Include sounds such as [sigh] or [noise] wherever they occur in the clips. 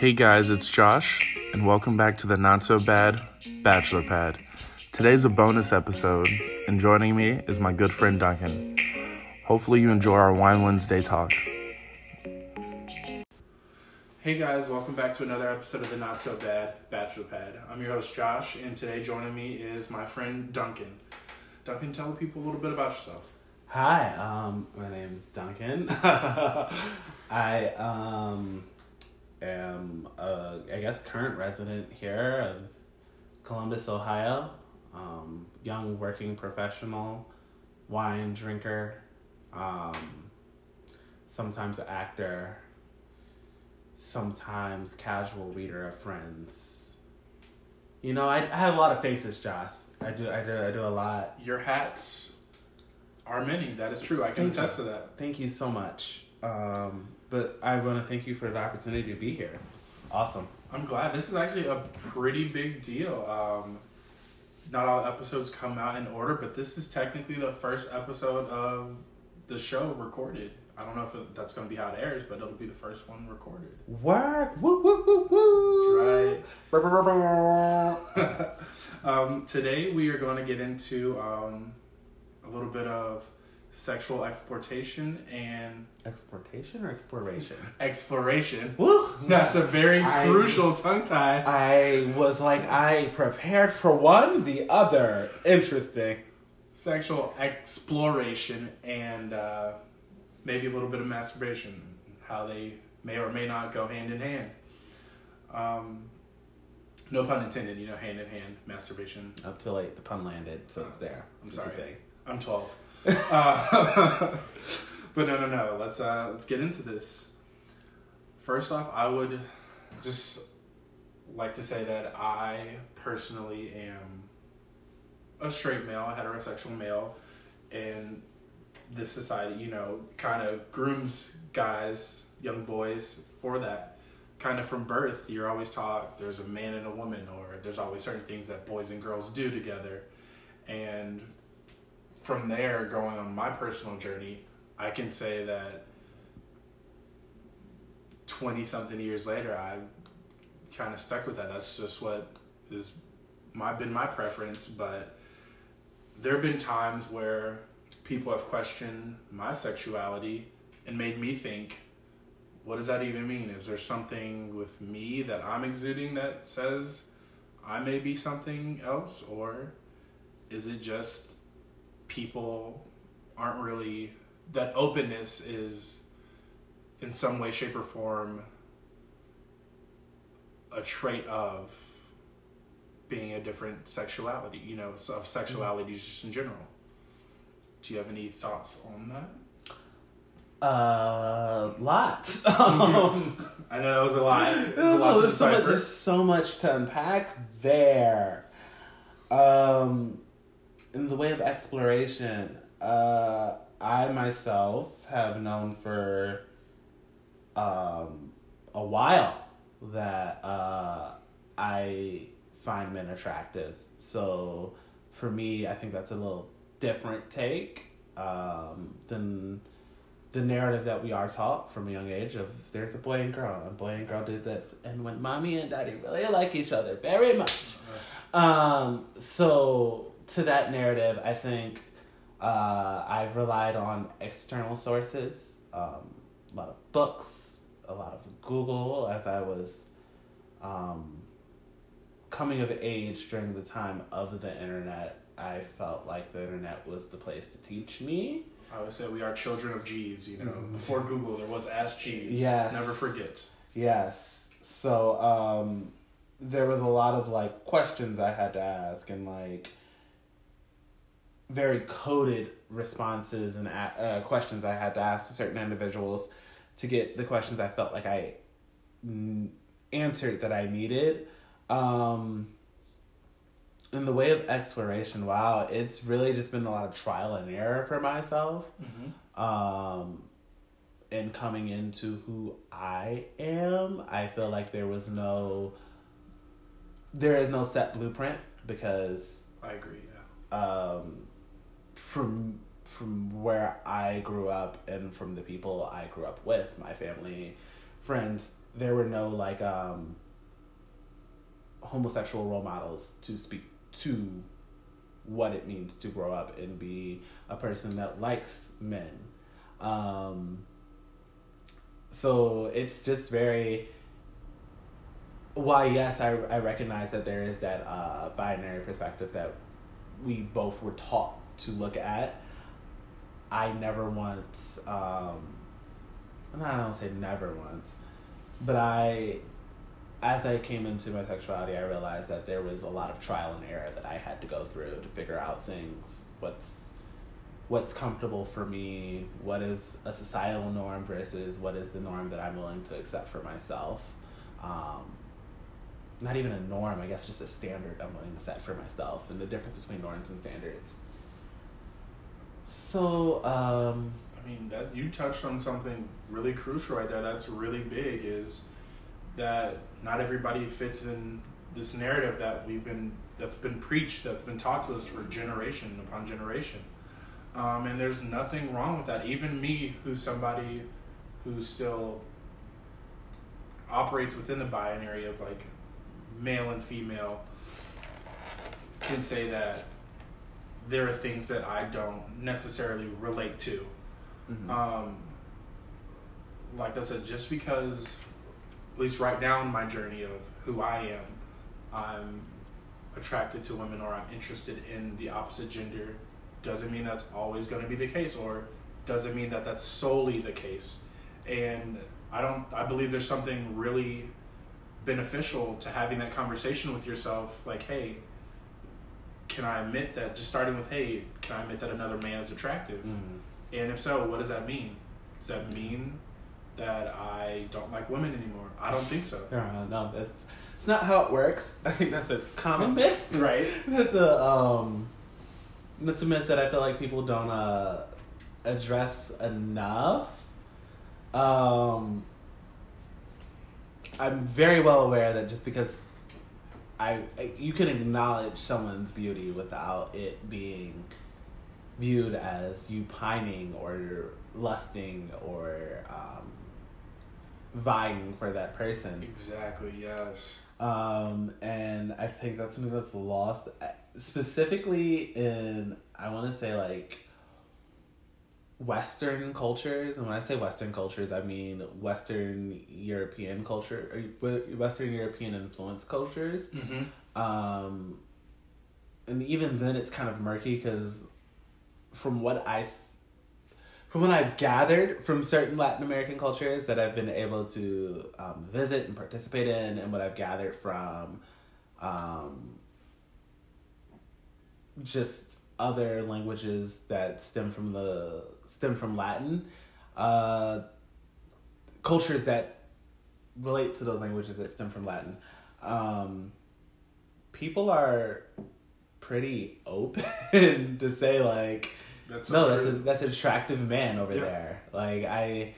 Hey guys, it's Josh, and welcome back to the Not So Bad Bachelor Pad. Today's a bonus episode, and joining me is my good friend Duncan. Hopefully, you enjoy our Wine Wednesday talk. Hey guys, welcome back to another episode of the Not So Bad Bachelor Pad. I'm your host Josh, and today joining me is my friend Duncan. Duncan, tell the people a little bit about yourself. Hi, um, my name's Duncan. [laughs] I um, am, a, I guess, current resident here of Columbus, Ohio. Um, young working professional, wine drinker, um, sometimes actor, sometimes casual reader of friends. You know, I, I have a lot of faces, Josh. I do, I do, I do a lot. Your hats are many. That is true. I can Thank you. attest to that. Thank you so much. Um, but I want to thank you for the opportunity to be here. It's awesome. I'm glad. This is actually a pretty big deal. Um, not all episodes come out in order, but this is technically the first episode of the show recorded. I don't know if it, that's going to be how it airs, but it'll be the first one recorded. Work. Woo woo woo woo. That's right. um, today we are going to get into um, a little bit of sexual exploitation and Exportation or exploration? exploration. Woo. That's a very I- crucial tongue tie. I was like, I prepared for one, the other. Interesting. sexual exploration and uh, maybe a little bit of masturbation, how they may or may not go hand in hand. Um, no pun intended, you know, hand in hand masturbation. Up till late, the pun landed, so it's there. I'm It's sorry. I'm 12. Uh, [laughs] but no, no, no. Let's uh, let's get into this. First off, I would just like to say that I personally am a straight male, a heterosexual male, and this society, you know, kind of grooms guys, young boys for that. Kind of from birth, you're always taught there's a man and a woman, or there's always certain things that boys and girls do together. And from there, going on my personal journey, I can say that 20 something years later, I've kind of stuck with that. That's just what is my been my preference, but there have been times where people have questioned my sexuality and made me think, what does that even mean? Is there something with me that I'm exuding that says I may be something else, or is it just people aren't really that openness is in some way, shape, or form a trait of being a different sexuality, you know, of sexuality just in general. Do you have any thoughts on that? Uh, lots. [laughs] um, I know that was a lot. [laughs] It was a lot there's so much, there's so much to unpack there. Um, in the way of exploration, uh, I myself have known for um, a while that uh, I find men attractive. So for me, I think that's a little different take um, than the narrative that we are taught from a young age of there's a boy and girl, and boy and girl did this, and when mommy and daddy really like each other very much. Um, so to that narrative, I think uh, I've relied on external sources, um, a lot of books, a lot of Google as I was um, coming of age during the time of the internet. I felt like the internet was the place to teach me. I would say we are children of Jeeves, you know. Mhm. Before Google, there was Ask Jeeves. Yes. Never forget. Yes. So um there was a lot of like questions I had to ask and like very coded responses and uh, questions I had to ask certain individuals to get the questions I felt like I answered that I needed. Um in the way of exploration, wow, it's really just been a lot of trial and error for myself Mm-hmm. um and coming into who I am, I feel like there was no there is no set blueprint because I agree. Yeah. um from from where I grew up and from the people I grew up with, my family friends, there were no like um, homosexual role models to speak to what it means to grow up and be a person that likes men. Um, so it's just very. Why, yes, I, I recognize that there is that uh, binary perspective that we both were taught to look at. I never once, um, I don't say never once, but I, as I came into my sexuality, I realized that there was a lot of trial and error that I had to go through to figure out things. What's, what's comfortable for me? What is a societal norm versus what is the norm that I'm willing to accept for myself? Um, not even a norm, I guess, just a standard I'm willing to set for myself, and the difference between norms and standards. So, um, I mean, that you touched on something really crucial right there. That's really big. Is that not everybody fits in this narrative that we've been that's been preached, that's been taught to us for generation upon generation. Um, and there's nothing wrong with that. Even me, who's somebody who still operates within the binary of like male and female, can say that there are things that I don't necessarily relate to. mhm. Um, like I said, just because, at least right now in my journey of who I am, I'm attracted to women or I'm interested in the opposite gender, doesn't mean that's always going to be the case, or doesn't mean that that's solely the case. And I don't. I believe there's something really beneficial to having that conversation with yourself. Like, hey, can I admit that? Just starting with, hey, can I admit that another man is attractive? Mhm. And if so, what does that mean? Does that mean that I don't like women anymore? I don't think so. No, no, that's it's not how it works. I think that's a common myth. [laughs] Right? [laughs] That's a um, that's a myth that I feel like people don't uh address enough. Um, I'm very well aware that just because I you can acknowledge someone's beauty without it being viewed as you pining or lusting or um, vying for that person. Exactly, yes. Um, and I think that's something that's lost, uh, specifically in I want to say like Western cultures. And when I say Western cultures, I mean Western European culture, or Western European influence cultures. Mm-hmm. Um, and even then, it's kind of murky because from what I from what I've gathered from certain Latin American cultures that I've been able to um, visit and participate in, and what I've gathered from um, just other languages that stem from the stem from Latin, uh, cultures that relate to those languages that stem from Latin. Um, people are pretty open [laughs] to say like That's no, that's a that's an attractive man over Yeah. there. Like I,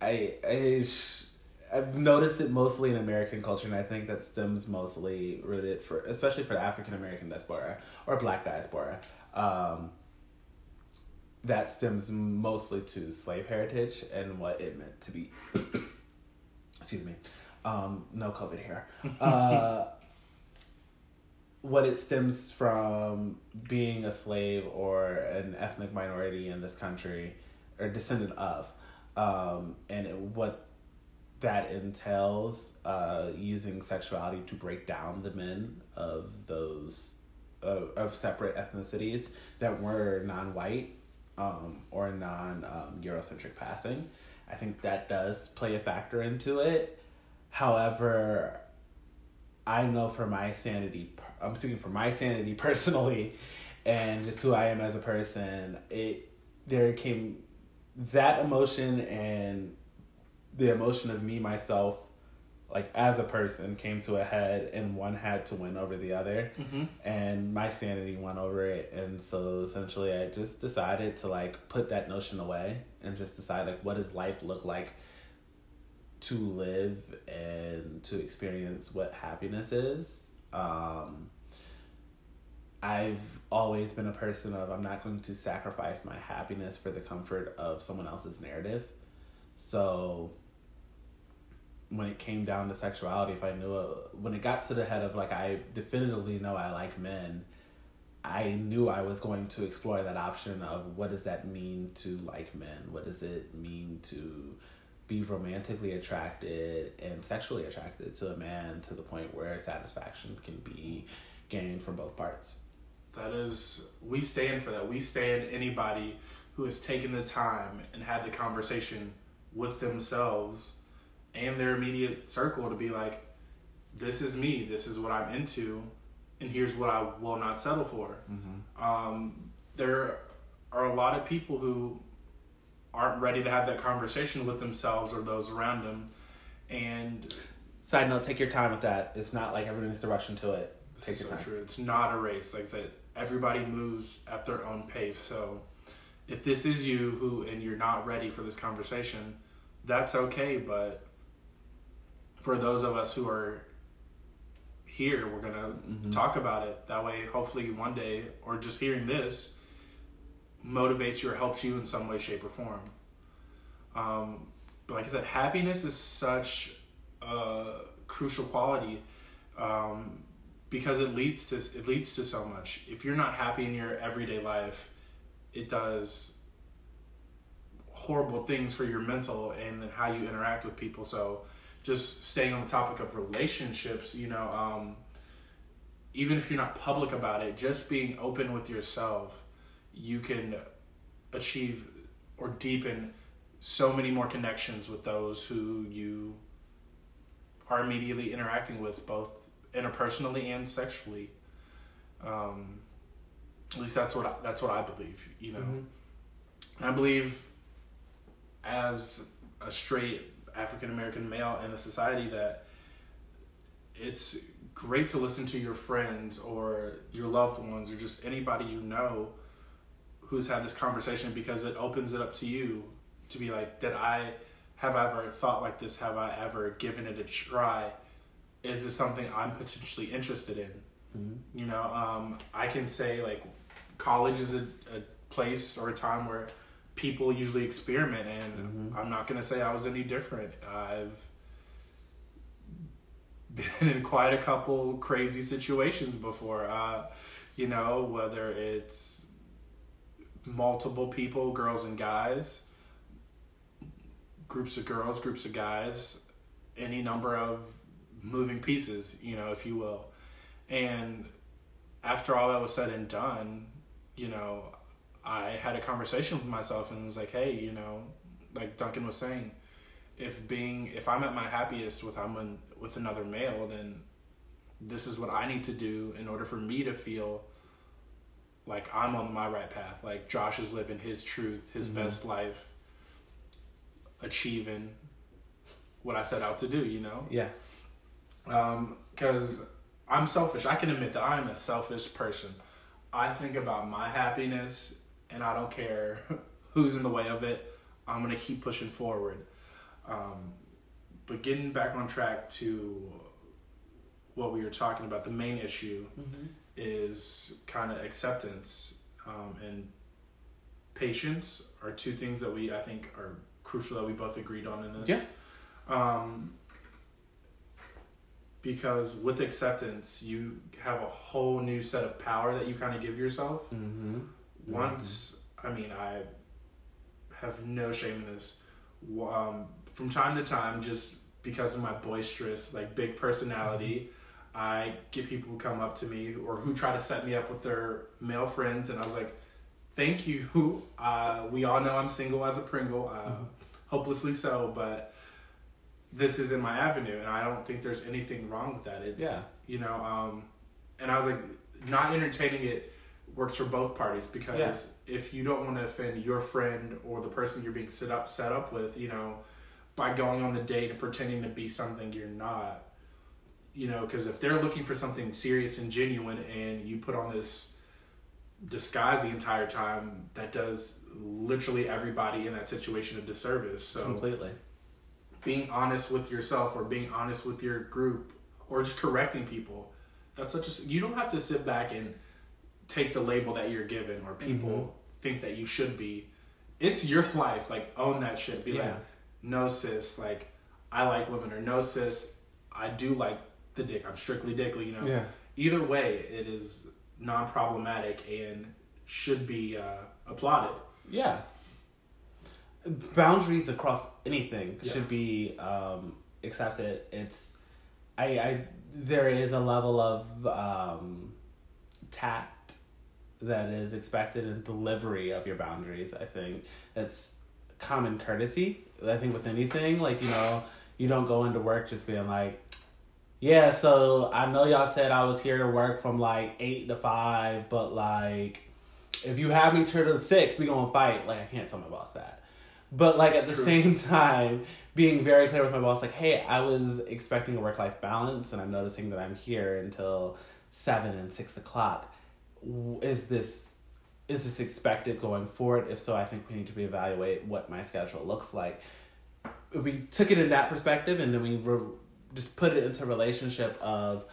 I, I, sh- I've noticed it mostly in American culture, and I think that stems mostly rooted for, especially for the African American diaspora or Black diaspora. Um, that stems mostly to slave heritage and what it meant to be. [coughs] excuse me. Um, no COVID here. [laughs] Uh, what it stems from being a slave or an ethnic minority in this country or descendant of um, and it, what that entails uh, using sexuality to break down the men of those of, of separate ethnicities that were non-white um, or non um, Eurocentric passing. I think that does play a factor into it. However, I know for my sanity, I'm speaking for my sanity [laughs] personally, and just who I am as a person. It there came that emotion and the emotion of me myself, like as a person, came to a head, and one had to win over the other, Mm-hmm. and my sanity won over it, and so essentially I just decided to like put that notion away and just decide like what does life look like to live and to experience what happiness is. Um, I've always been a person of I'm not going to sacrifice my happiness for the comfort of someone else's narrative. So when it came down to sexuality, if I knew it, when it got to the head of like I definitively know I like men, I knew I was going to explore that option of what does that mean to like men? What does it mean to be romantically attracted and sexually attracted to a man to the point where satisfaction can be gained from both parts? That is, we stand for that. We stand anybody who has taken the time and had the conversation with themselves and their immediate circle to be like, this is me, this is what I'm into, and here's what I will not settle for. Mm-hmm. Um, there are a lot of people who aren't ready to have that conversation with themselves or those around them. And side note, take your time with that. It's not like everyone needs to rush into it. Take your so time. true. It's not a race. Like I said, everybody moves at their own pace. So if this is you who and you're not ready for this conversation, that's okay. But for those of us who are here, we're gonna mm-hmm. talk about it. That way, hopefully, one day, or just hearing this, motivates you or helps you in some way, shape, or form. Um, but like I said, happiness is such a crucial quality um, because it leads to it leads to so much. If you're not happy in your everyday life, it does horrible things for your mental and how you interact with people. So just staying on the topic of relationships, you know, um, even if you're not public about it, just being open with yourself, you can achieve or deepen so many more connections with those who you are immediately interacting with, both interpersonally and sexually. Um, at least that's what I, that's what I believe. You know, mm-hmm. I believe as a straight African American male in the society that it's great to listen to your friends or your loved ones or just anybody you know who's had this conversation because it opens it up to you to be like, did I have I ever thought like this? Have I ever given it a try? Is this something I'm potentially interested in? Mm-hmm. You know, um, I can say like college is a, a place or a time where people usually experiment, and mm-hmm. I'm not gonna say I was any different. I've been [laughs] in quite a couple crazy situations before. Uh, you know, whether it's multiple people, girls and guys, groups of girls, groups of guys, any number of moving pieces, you know, if you will. And after all that was said and done, you know, I had a conversation with myself and was like, hey, you know, like Duncan was saying, if being if I'm at my happiest with I'm with another male, then this is what I need to do in order for me to feel like I'm on my right path. Like Josh is living his truth, his mm-hmm. best life, achieving what I set out to do. You know. Yeah. Um, because I'm selfish. I can admit that I am a selfish person. I think about my happiness and I don't care [laughs] who's in the way of it. I'm gonna keep pushing forward. Um, but getting back on track to what we were talking about, the main issue mm-hmm. is kind of acceptance um, and patience are two things that we I think are crucial that we both agreed on in this. Yeah. Um, because with acceptance, you have a whole new set of power that you kind of give yourself. Mm-hmm once, I mean, I have no shame in this. Um, from time to time, just because of my boisterous, like big personality, I get people who come up to me or who try to set me up with their male friends, and I was like, "Thank you." [laughs] Uh, we all know I'm single as a Pringle, uh, mm-hmm. hopelessly so, but this is in my avenue, and I don't think there's anything wrong with that. It's yeah. you know, um, and I was like, not entertaining it works for both parties because yeah. if you don't want to offend your friend or the person you're being set up set up with, you know, by going on the date and pretending to be something you're not, you know, because if they're looking for something serious and genuine and you put on this disguise the entire time, that does literally everybody in that situation a disservice. So completely being honest with yourself or being honest with your group or just correcting people. That's such a you don't have to sit back and take the label that you're given or people mm-hmm. think that you should be. It's your [laughs] life. Like own that shit. Be yeah. like, no sis, like I like women or no cis. I do like the dick. I'm strictly dickly. You know. Yeah. Either way, it is non problematic and should be uh, applauded. Yeah. Boundaries across anything Yeah. should be um, accepted. It's, I, I, there is a level of um, tact that is expected in delivery of your boundaries. I think that's common courtesy. I think with anything, like you know, you don't go into work just being like, yeah. So I know y'all said I was here to work from like eight to five, but like if you have me till the six, we gonna fight. Like I can't tell my boss that. But like at the True. same [laughs] time, being very clear with my boss, like, hey, I was expecting a work life balance, and I'm noticing that I'm here until seven and six o'clock. Is this is this expected going forward? If so, I think we need to reevaluate what my schedule looks like. We took it in that perspective, and then we re- just put it into relationship of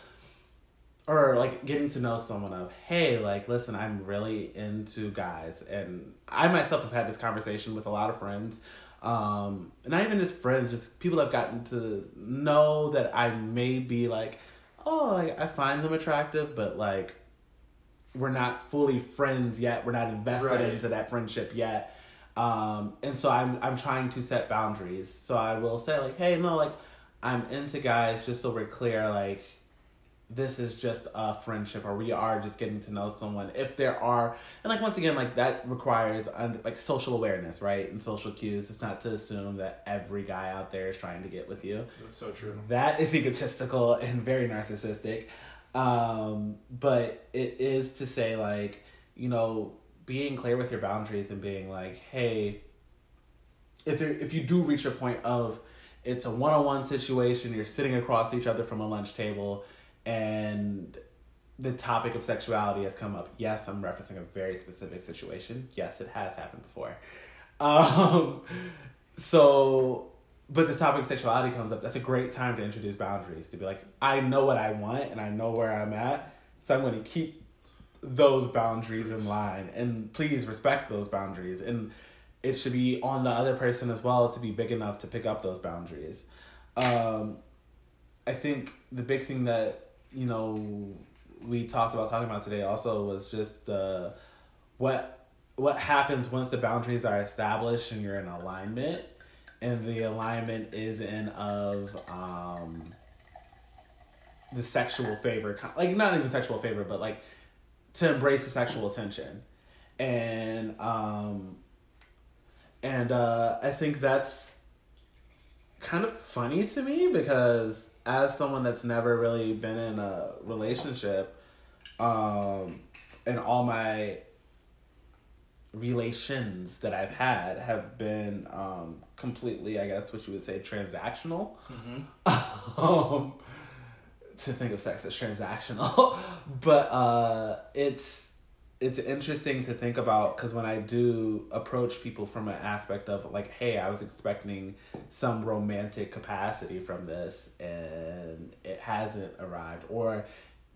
or like getting to know someone of hey like listen i'm really into guys and i myself have had this conversation with a lot of friends um not even just friends just people i've gotten to know that i may be like oh like, i find them attractive but like we're not fully friends yet. We're not invested Right. into that friendship yet. Um and so i'm i'm trying to set boundaries. So i will say like hey no like i'm into guys just so we're clear like this is just a friendship or we are just getting to know someone if there are and like once again like that requires un- like social awareness right and social cues. It's not to assume that every guy out there is trying to get with you. That's so true. that is egotistical and very narcissistic um but it is to say like you know being clear with your boundaries and being like hey if there, if you do reach a point of it's a one-on-one situation you're sitting across each other from a lunch table and the topic of sexuality has come up yes i'm referencing a very specific situation. Yes it has happened before. [laughs] Um so but the topic of sexuality comes up. That's a great time to introduce boundaries to be like i know what i want and i know where i'm at so i'm going to keep those boundaries in line. And please respect those boundaries. And it should be on the other person as well to be big enough to pick up those boundaries. Um, i think the big thing that you know we talked about talking about today also was just the what what happens once the boundaries are established and you're in alignment and the alignment is in of um the sexual favor like not even sexual favor but like to embrace the sexual attention and um and uh i think that's kind of funny to me because as someone that's never really been in a relationship um and all my relations that I've had have been um completely I guess what you would say transactional Mm-hmm. [laughs] um, to think of sex as transactional, [laughs] but uh, it's it's interesting to think about because when I do approach people from an aspect of like, hey, I was expecting some romantic capacity from this and it hasn't arrived, or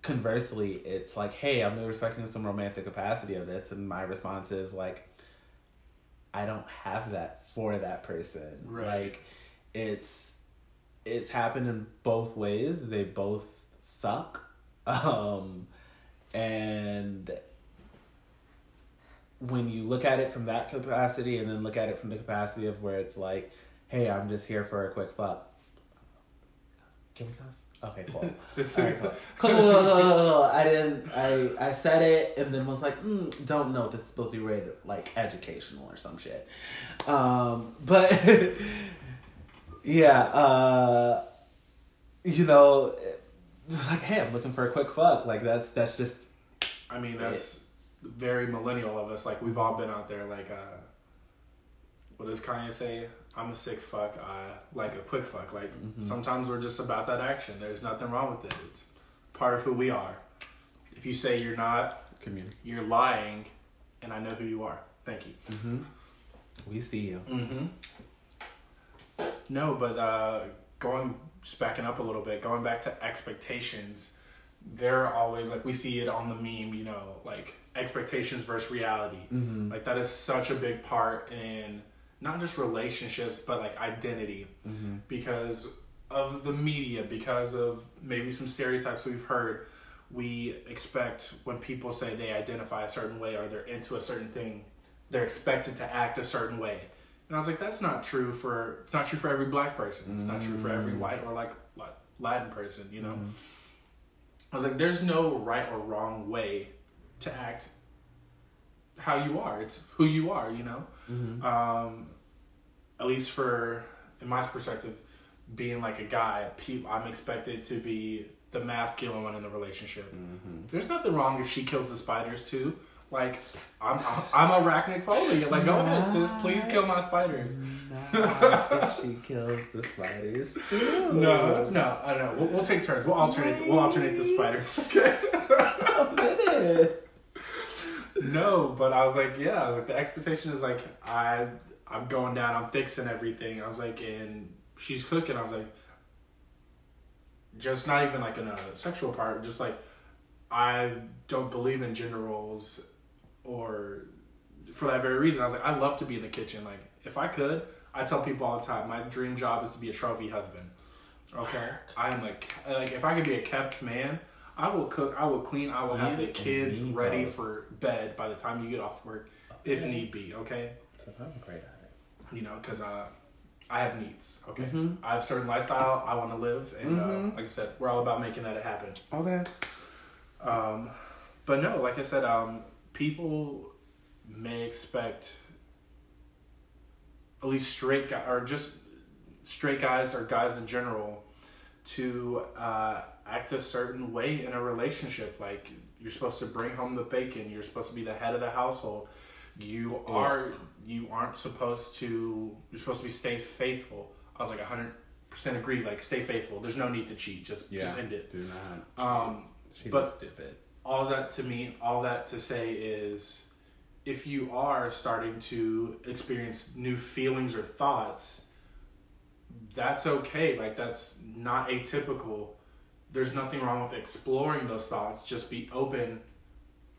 conversely, it's like, hey, I'm respecting some romantic capacity of this, and my response is like, I don't have that for that person, Right. like it's it's happened in both ways. They both suck. [laughs] Um and when you look at it from that capacity and then look at it from the capacity of where it's like, hey, I'm just here for a quick fuck. Can we cuss? Okay, cool. [laughs] Alright, [laughs] cool. Cool, cool, cool, cool, cool. I didn't. I I said it and then was like, mm, don't know. This is supposed to be rated like educational or some shit. Um, but [laughs] yeah, uh, you know, like, hey, I'm looking for a quick fuck. Like that's that's just I mean, that's very millennial of us. Like we've all been out there. Like, uh, what does Kanye say? I'm a sick fuck. I like a quick fuck. Like Mhm. sometimes we're just about that action. There's nothing wrong with it. It's part of who we are. If you say you're not, community. you're lying, and I know who you are. Thank you. Mm-hmm. We see you. Mm-hmm. No, but uh, going just backing up a little bit, going back to expectations, they're always like we see it on the meme, you know, like expectations versus reality. Mm-hmm. Like that is such a big part in not just relationships, but like identity Mm-hmm. because of the media, because of maybe some stereotypes we've heard. We expect when people say they identify a certain way or they're into a certain thing, they're expected to act a certain way. And I was like, that's not true for it's not true for every black person. It's not true for every Mm. white or like Latin person. You know, Mhm. I was like, there's no right or wrong way to act how you are. It's who you are. You know Mm-hmm. um, at least for in my perspective, being like a guy, I'm expected to be the masculine one in the relationship. Mm-hmm. There's nothing wrong if she kills the spiders too. Like I'm, I'm arachnophobia. Like go ahead, sis. Please kill my spiders. [laughs] she kills the spiders too. No, it's no. I don't know. We'll, we'll take turns. We'll alternate. We'll alternate the spiders. [laughs] [laughs] Okay. No, but I was like, yeah. I was like, the expectation is like I, I'm going down. I'm fixing everything. I was like, and she's cooking. I was like, just not even like in a sexual part. Just like I don't believe in gender roles, or for that very reason. I was like, I love to be in the kitchen. Like if I could, I tell people all the time, my dream job is to be a trophy husband. Okay, I'm like, like if I could be a kept man. I will cook. I will clean. I will have the kids ready for bed by the time you get off work, if need be. Okay, Because I'm great at it. you know, because uh, I have needs. Okay, Mhm. I have a certain lifestyle I want to live, and Mhm. uh, like I said, we're all about making that happen. Okay. Um, but no, like I said, um, people may expect at least straight guy or just straight guys or guys in general to uh, act a certain way in a relationship. Like you're supposed to bring home the bacon. You're supposed to be the head of the household. You are. You aren't supposed to. You're supposed to be stay faithful. I was like hundred percent agree. Like stay faithful. There's no need to cheat. Just just end it. Do not. Um, she but- was stupid. all that to me, all that to say is if you are starting to experience new feelings or thoughts, that's okay. Like, that's not atypical. There's nothing wrong with exploring those thoughts. Just be open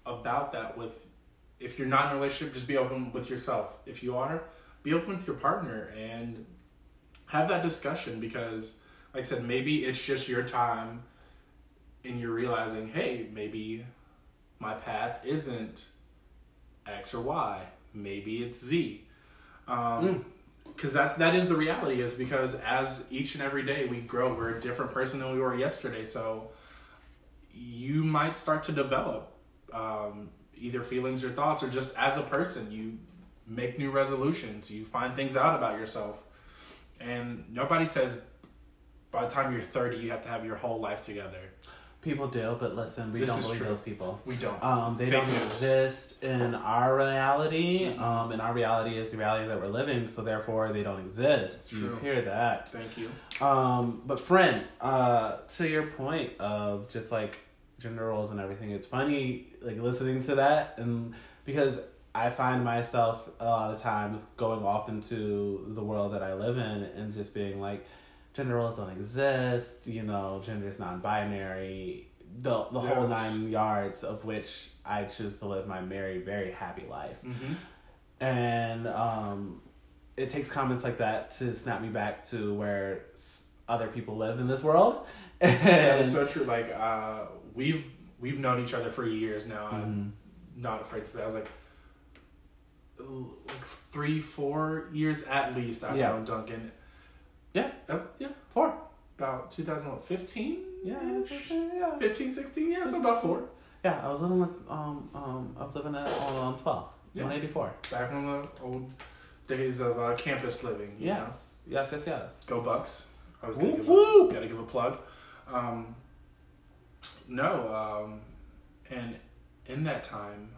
about that with, if you're not in a relationship, just be open with yourself. If you are, be open with your partner and have that discussion because, like I said, maybe it's just your time and you're realizing, hey, maybe my path isn't X or Y. Maybe it's Z. Um, because that's that is the reality is because as each and every day we grow we're a different person than we were yesterday. So you might start to develop um, either feelings or thoughts or just as a person you make new resolutions you find things out about yourself. And nobody says by the time you're 30 you have to have your whole life together People do, but listen, we This don't believe true. those people. we don't Um, they Fake don't news. exist in our reality. Mhm. Um, and our reality is the reality that we're living, so therefore they don't exist. It's you true. hear that? thank you Um, but friend, uh, to your point of just like gender roles and everything, it's funny like listening to that and because I find myself a lot of times going off into the world that I live in and just being like, gender roles don't exist, you know, gender is non-binary, the the whole nine yards of which I choose to live my merry, very happy life mm-hmm. and um, it takes comments like that to snap me back to where other people live in this world. [laughs] Yeah, And, it's so true. Like uh, we've we've known each other for years now. I'm Mhm. not afraid to say. I was like, like three, four years at least. I've Yeah. known Duncan. Yeah. Uh, yeah. four. About 2015. Yeah, yeah, 15, 16 years. So about four. yeah. I was living with um um I was living at on twelve. Yeah. One eighty four. Back in the old days of uh, campus living. you know? Yes. Yes. Yes. Yes. Go Bucks. I was gonna give whoop. a, gotta give a plug. Um, no, um, and in that time,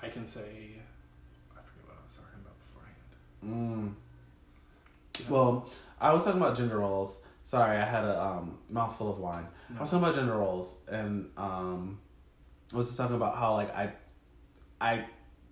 I can say, I forget what I was talking about beforehand. Mm. Well, I was talking about gender roles. Sorry, I had a um, mouthful of wine. I was talking about gender roles, and um, I was just talking about how like I, I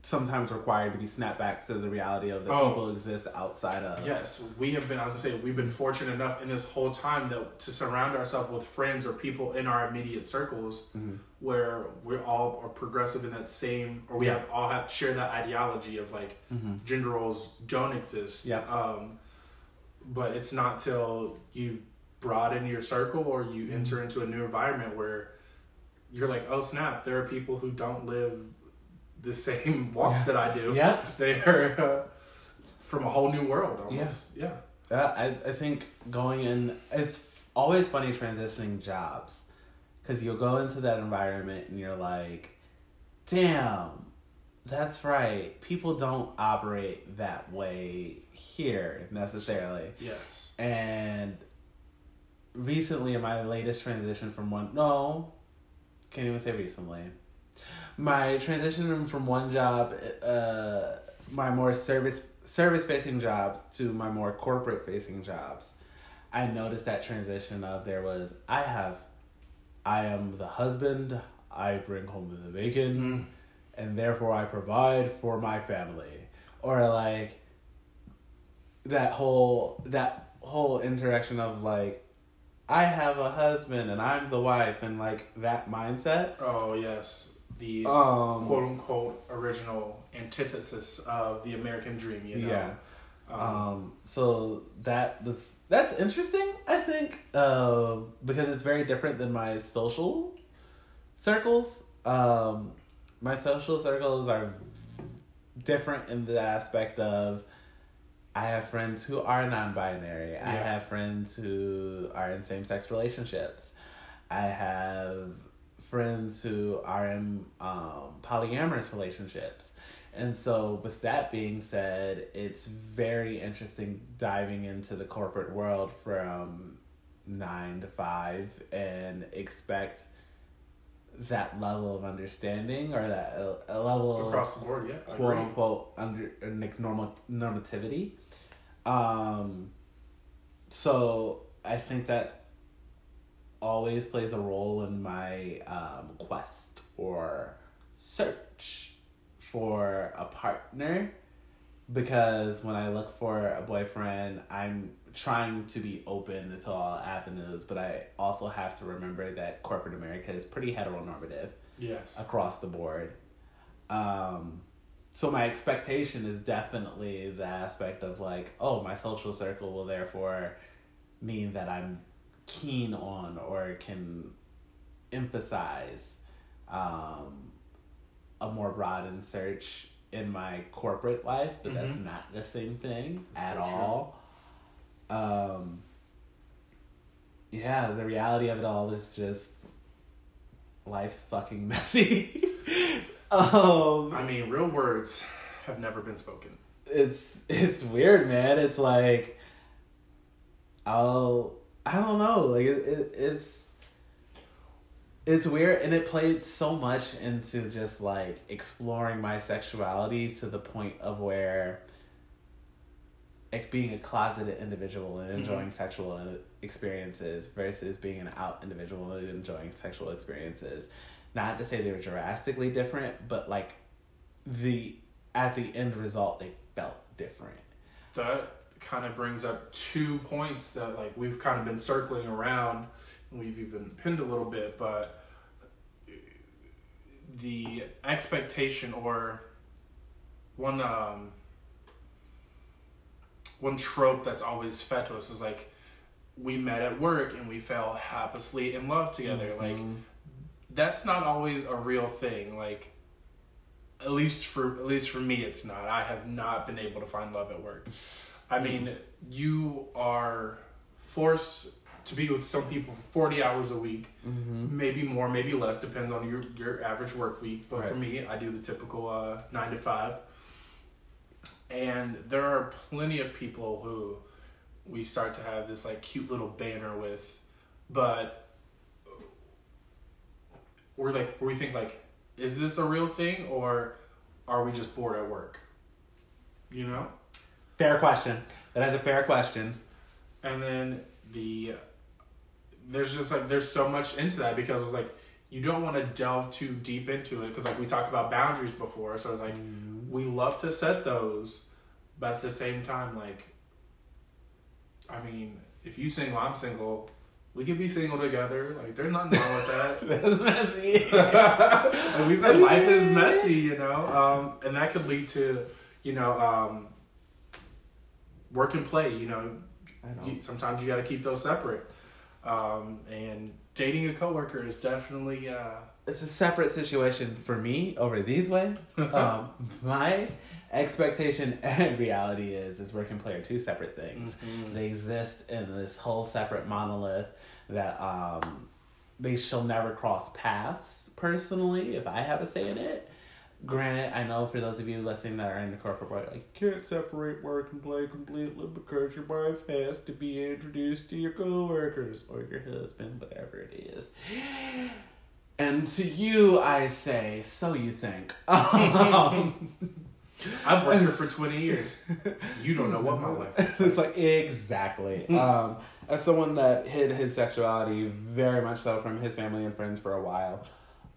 sometimes required to be snapped back to the reality of that Oh. people exist outside of. Yes, we have been. I was gonna say we've been fortunate enough in this whole time that to surround ourselves with friends or people in our immediate circles Mhm. where we all are progressive in that same, or we Yeah. have all have share that ideology of like Mhm. gender roles don't exist. Yep. Um, but it's not till you broaden your circle or you Mm-hmm. enter into a new environment where you're like, oh snap, there are people who don't live the same [laughs] walk Yeah. that I do. Yep. They are uh, from a whole new world almost. Yeah. Yeah, I, I think going in, it's always funny transitioning jobs because you'll go into that environment and you're like, damn, that's right. People don't operate that way here necessarily. Yes. And recently, in my latest transition from one, no, can't even say recently. My transition from one job, uh, my more service service facing jobs to my more corporate facing jobs, I noticed that transition of there was I have, I am the husband. I bring home the bacon, and therefore I provide for my family, or like that whole that whole interaction of like I have a husband and I'm the wife and like that mindset. Oh yes. The Um quote unquote original antithesis of the American dream, you know. Yeah. Um, Um, so that was that's interesting. I think uh, because it's very different than my social circles. Um, my social circles are different in the aspect of I have friends who are non-binary. I have friends who are in same-sex relationships. I have friends who are in um, polyamorous relationships. And so, with that being said, it's very interesting diving into the corporate world from nine to five and expect that level of understanding or that a, a level across of the board, yeah. Quote agree. unquote under uh, like normal normativity. Um, so I think that always plays a role in my um, quest or search for a partner because when I look for a boyfriend, I'm trying to be open to all avenues, but I also have to remember that corporate America is pretty heteronormative Yes. across the board. Um, so my expectation is definitely the aspect of like, oh, my social circle will therefore mean that I'm keen on or can emphasize um, a more broadened search in my corporate life, but that's Mhm. not the same thing That's at so true. all. Um, yeah, the reality of it all is just life's fucking [laughs] messy. um, I mean, real words have never been spoken. it's it's weird, man. It's like I'll I don't know, like it, it it's it's weird and it played so much into just like exploring my sexuality to the point of where like being a closeted individual and mm-hmm. enjoying sexual experiences versus being an out individual and enjoying sexual experiences. Not to say they were drastically different, but like the at the end result they felt different. That kind of brings up two points that like we've kind of been circling around we've even pinned a little bit, but the expectation or one um one trope that's always fed to us is like we met at work and we fell happily in love together. Like Mhm. that's not always a real thing like at least for at least for me it's not i have not been able to find love at work i mean you are forced to be with some people for 40 hours a week Mhm. maybe more maybe less depends on your your average work week but for me i do the typical uh, 9 to 5 and there are plenty of people who we start to have this like cute little banner with but we're like we think like is this a real thing or are we just bored at work you know Fair question. That is a fair question. and then the there's just like there's so much into that because it's like you don't want to delve too deep into it because like we talked about boundaries before so it's like we love to set those but at the same time like i mean if you single i'm single we could be single together like there's nothing wrong with that [laughs] That's messy. [laughs] like we said life is messy you know um, and that could lead to you know um, work and play you know I know. you, sometimes you got to keep those separate um, and dating a coworker is definitely uh, it's a separate situation for me over these ways. [laughs] um, my expectation and reality is is work and play are two separate things. Mhm. They exist in this whole separate monolith that um, they shall never cross paths. Personally, if I have a say in it. Granted, I know for those of you listening that are in the corporate world, like can't separate work and play completely because your wife has to be introduced to your coworkers or your husband, whatever it is. And to you, I say, so you think. [laughs] Um, i've worked here for 20 years [laughs] you don't know what my life is it's like exactly. um, as someone that hid his sexuality very much so from his family and friends for a while,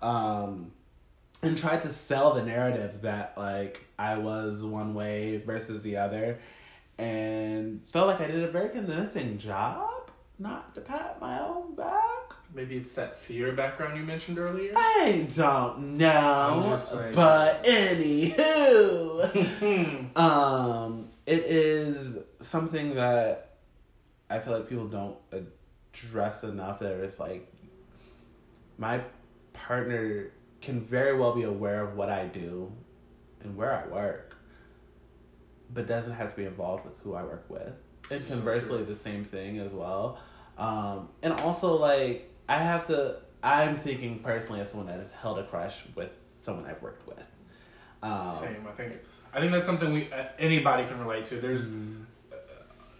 um, and tried to sell the narrative that like I was one way versus the other, and felt like I did a very convincing job. Not to pat my own back. maybe it's that theater background you mentioned earlier I don't know, saying. but anywho. [laughs] Um, it is something that I feel like people don't address enough. That it's like my partner can very well be aware of what I do and where I work, but doesn't have to be involved with who I work with. And So conversely, true. the same thing as well. Um, and also, like, I have to, I'm thinking personally as someone that has held a crush with someone I've worked with. Um, Same. I think. I think that's something we uh, anybody can relate to. There's Mm-hmm.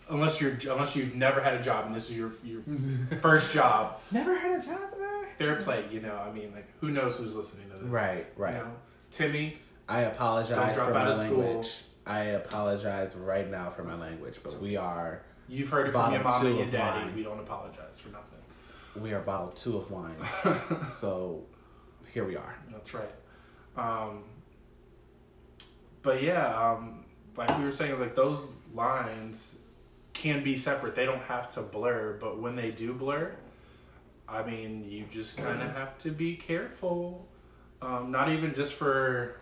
unless you're unless you've never had a job and this is your your [laughs] first job. Never had a job there? Fair play. You know. I mean, like who knows who's listening to this? Right, right. You know, Timmy. I apologize for my school. language. I apologize right now for my language, but we are You've heard it from your mom and your daddy. mine. We don't apologize for nothing. we are bottle two of wine. [laughs] so here we are. That's right. Um, but yeah, um, like we were saying, it's like those lines can be separate. They don't have to blur, but when they do blur, I mean, you just kind of have to be careful. Um, not even just for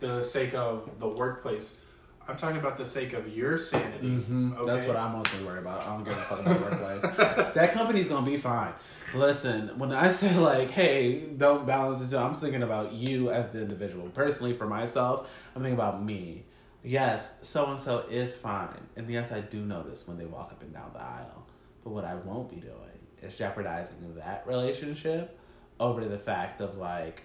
the sake of the workplace. I'm talking about the sake of your sanity. Mm-hmm. Okay. That's what I'm mostly worried about. I don't give a fuck about workplace. [laughs] that company's gonna be fine. Listen, when I say like, hey, don't balance it, I'm thinking about you as the individual. Personally, for myself, I'm thinking about me. Yes, so and so is fine, and yes, I do notice when they walk up and down the aisle. But what I won't be doing is jeopardizing that relationship over the fact of like,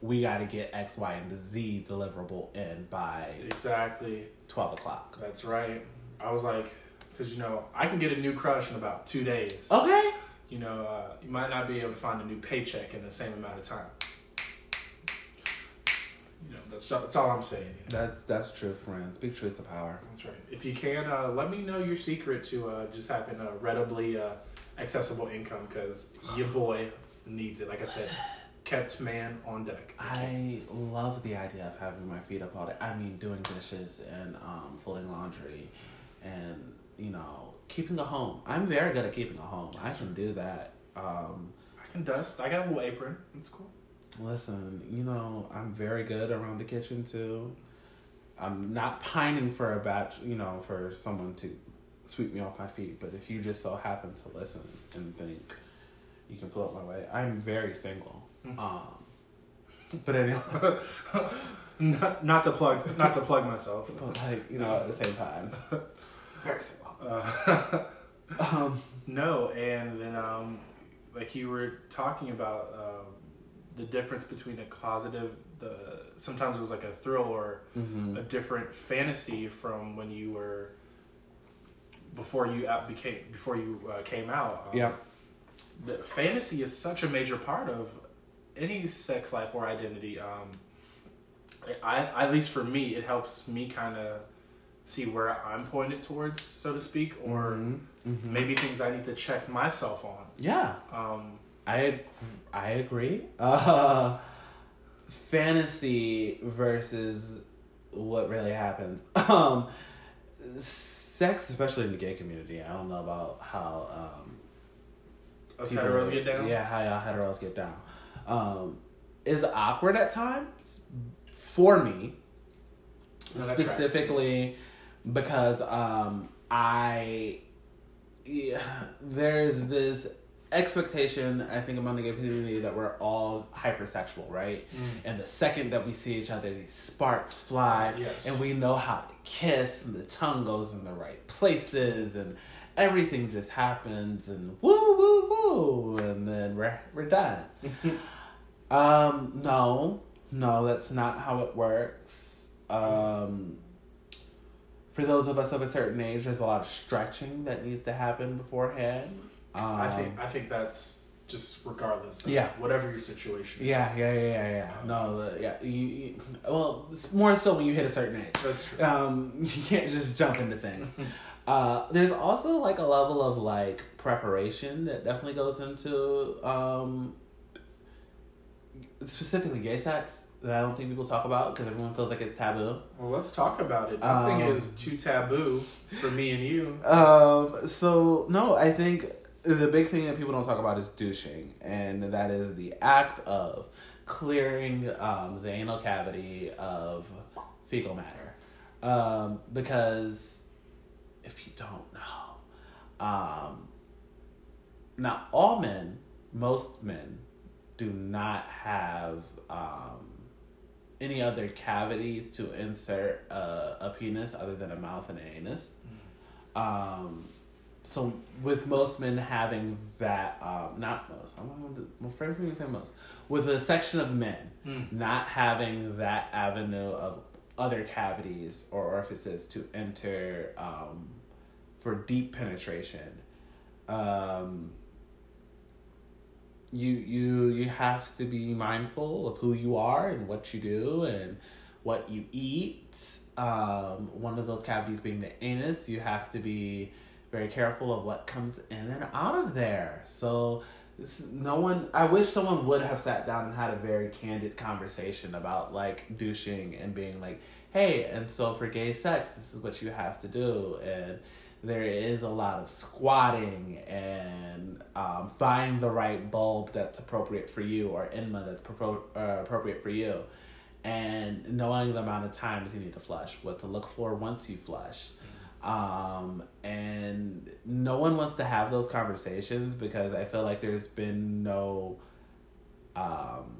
we got to get X, Y, and Z deliverable in by Exactly. twelve o'clock. That's right. I was like, because you know, I can get a new crush in about two days. Okay. You know, uh, you might not be able to find a new paycheck in the same amount of time. You know, that's that's all I'm saying. You know? That's that's true, friends. Speak truth to power. That's right. If you can, uh, let me know your secret to uh, just having a readily uh, accessible income, because your boy needs it. Like I said, kept man on deck. I love the idea of having my feet up all day. I mean, doing dishes and um, folding laundry, and you know, keeping a home. I'm very good at keeping a home. I can do that. Um, I can dust. I got a little apron. It's cool. listen, you know, I'm very good around the kitchen too. I'm not pining for a batch, you know, for someone to sweep me off my feet. But if you just so happen to listen and think you can float my way, I'm very single. Mhm. Um, but anyway, [laughs] not, not to plug, not to plug myself. [laughs] but like you know, at the same time, very single. [laughs] Uh, Um, no, and then um, like you were talking about um, the difference between a closeted, the sometimes it was like a thrill or mhm. a different fantasy from when you were before you out became before you uh, came out. Um, Yeah. the fantasy is such a major part of any sex life or identity. Um, I at least for me, it helps me kind of see where I'm pointed towards, so to speak, or Mhm. Mhm. maybe things I need to check myself on. yeah, Um, I I agree. Uh, fantasy versus what really happens. Um, sex, especially in the gay community. I don't know about how um, Us heteros get down. Yeah, how y'all heteros get down. Um, is awkward at times for me, No, specifically because um, I yeah, there's this expectation I think among the gay community that we're all hypersexual, right? Mm. And the second that we see each other, these sparks fly, Yes. and we know how to kiss, and the tongue goes in the right places, and everything just happens, and woo, woo, woo, and then we're we're done. [laughs] um, no, no, that's not how it works. Um, for those of us of a certain age, there's a lot of stretching that needs to happen beforehand. Um, I think I think that's just regardless. Of Yeah. Whatever your situation. Yeah, Is. yeah, yeah, yeah, yeah. No, the, yeah. You, you, well, it's more so when you hit a certain age. That's true. Um, [laughs] you can't just jump into things. [laughs] Uh, there's also like a level of like preparation that definitely goes into um, specifically gay sex that I don't think people talk about because everyone feels like it's taboo. Well, let's talk about it. Nothing Um, is too taboo for me and you. [laughs] Um, so no, I think the big thing that people don't talk about is douching, and that is the act of clearing um, the anal cavity of fecal matter. Um, because if you don't know, um, now all men, most men, do not have um, any other cavities to insert a, a penis other than a mouth and an anus. Um, so with most men having that, um, not most, I'm not going to, my friend people say most, with a section of men Mm. not having that avenue of other cavities or orifices to enter um, for deep penetration, um, you you you have to be mindful of who you are and what you do and what you eat. Um, one of those cavities being the anus, you have to be very careful of what comes in and out of there. So this is- no one. I wish someone would have sat down and had a very candid conversation about like douching and being like, hey, and so for gay sex, this is what you have to do and there is a lot of squatting and um, buying the right bulb that's appropriate for you or enema that's propro- uh, appropriate for you and knowing the amount of times you need to flush what to look for once you flush um, and no one wants to have those conversations because i feel like there's been no um,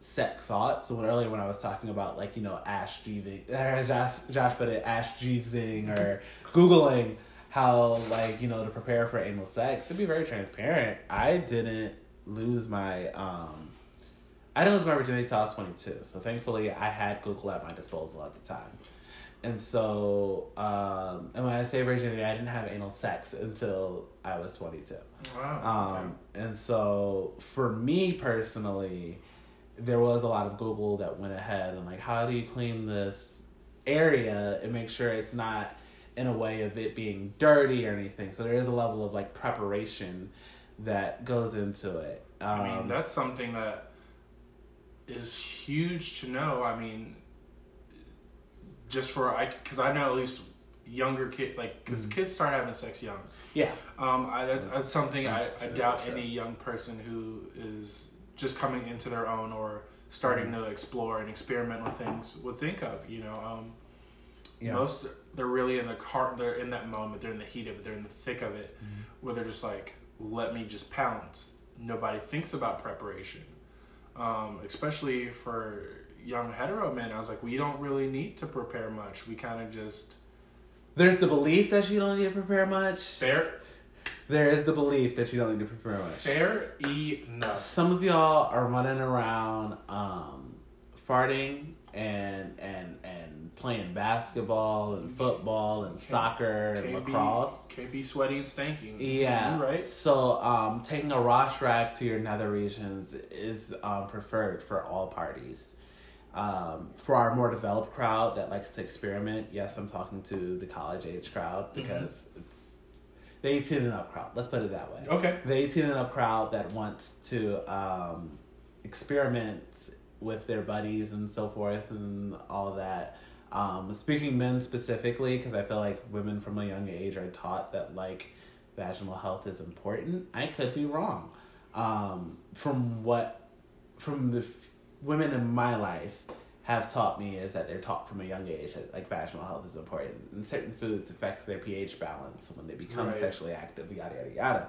set thoughts. So when, earlier when I was talking about like you know Ash Jeeving, [laughs] or Josh Josh put it Ash Jeeving or [laughs] googling how like you know to prepare for anal sex. To be very transparent, I didn't lose my um, I didn't lose my virginity until I was twenty two. So thankfully, I had Google at my disposal at the time. And so, um, and when I say virginity, I didn't have anal sex until I was 22. Wow. Um, and so for me personally, there was a lot of Google that went ahead and like, how do you clean this area and make sure it's not in a way of it being dirty or anything. So there is a level of like preparation that goes into it. Um, I mean, that's something that is huge to know. I mean, just for I, because I know at least younger kid, like because Mhm. kids start having sex young. yeah, Um, I, that's, That's- that's something I, I for doubt sure. any young person who is just coming into their own or starting Mm-hmm. to explore and experiment with things would think of. You know, um, yeah. most they're really in the car. They're in that moment. They're in the heat of it. They're in the thick of it, Mm-hmm. where they're just like, "Let me just pounce." Nobody thinks about preparation, um, especially for young hetero men. I was like, we don't really need to prepare much. We kind of just There's the belief that you don't need to prepare much. fair, There is the belief that you don't need to prepare much. fair enough. Some of y'all are running around um, farting and and and playing basketball and football and soccer and be- lacrosse. Can't be sweaty and stanking. Yeah. You're right. So um, taking a wash rag to your nether regions is um, preferred for all parties. Um, for our more developed crowd that likes to experiment, yes, I'm talking to the college age crowd because it's the 18 and up crowd. Let's put it that way. Okay. The 18 and up crowd that wants to um, experiment with their buddies and so forth and all that. Um, speaking men specifically, because I feel like women from a young age are taught that like vaginal health is important. I could be wrong. Um, from what, from the women in my life have taught me is that they're taught from a young age that like vaginal health is important and certain foods affect their pH balance when they become Right. sexually active. Yada yada yada.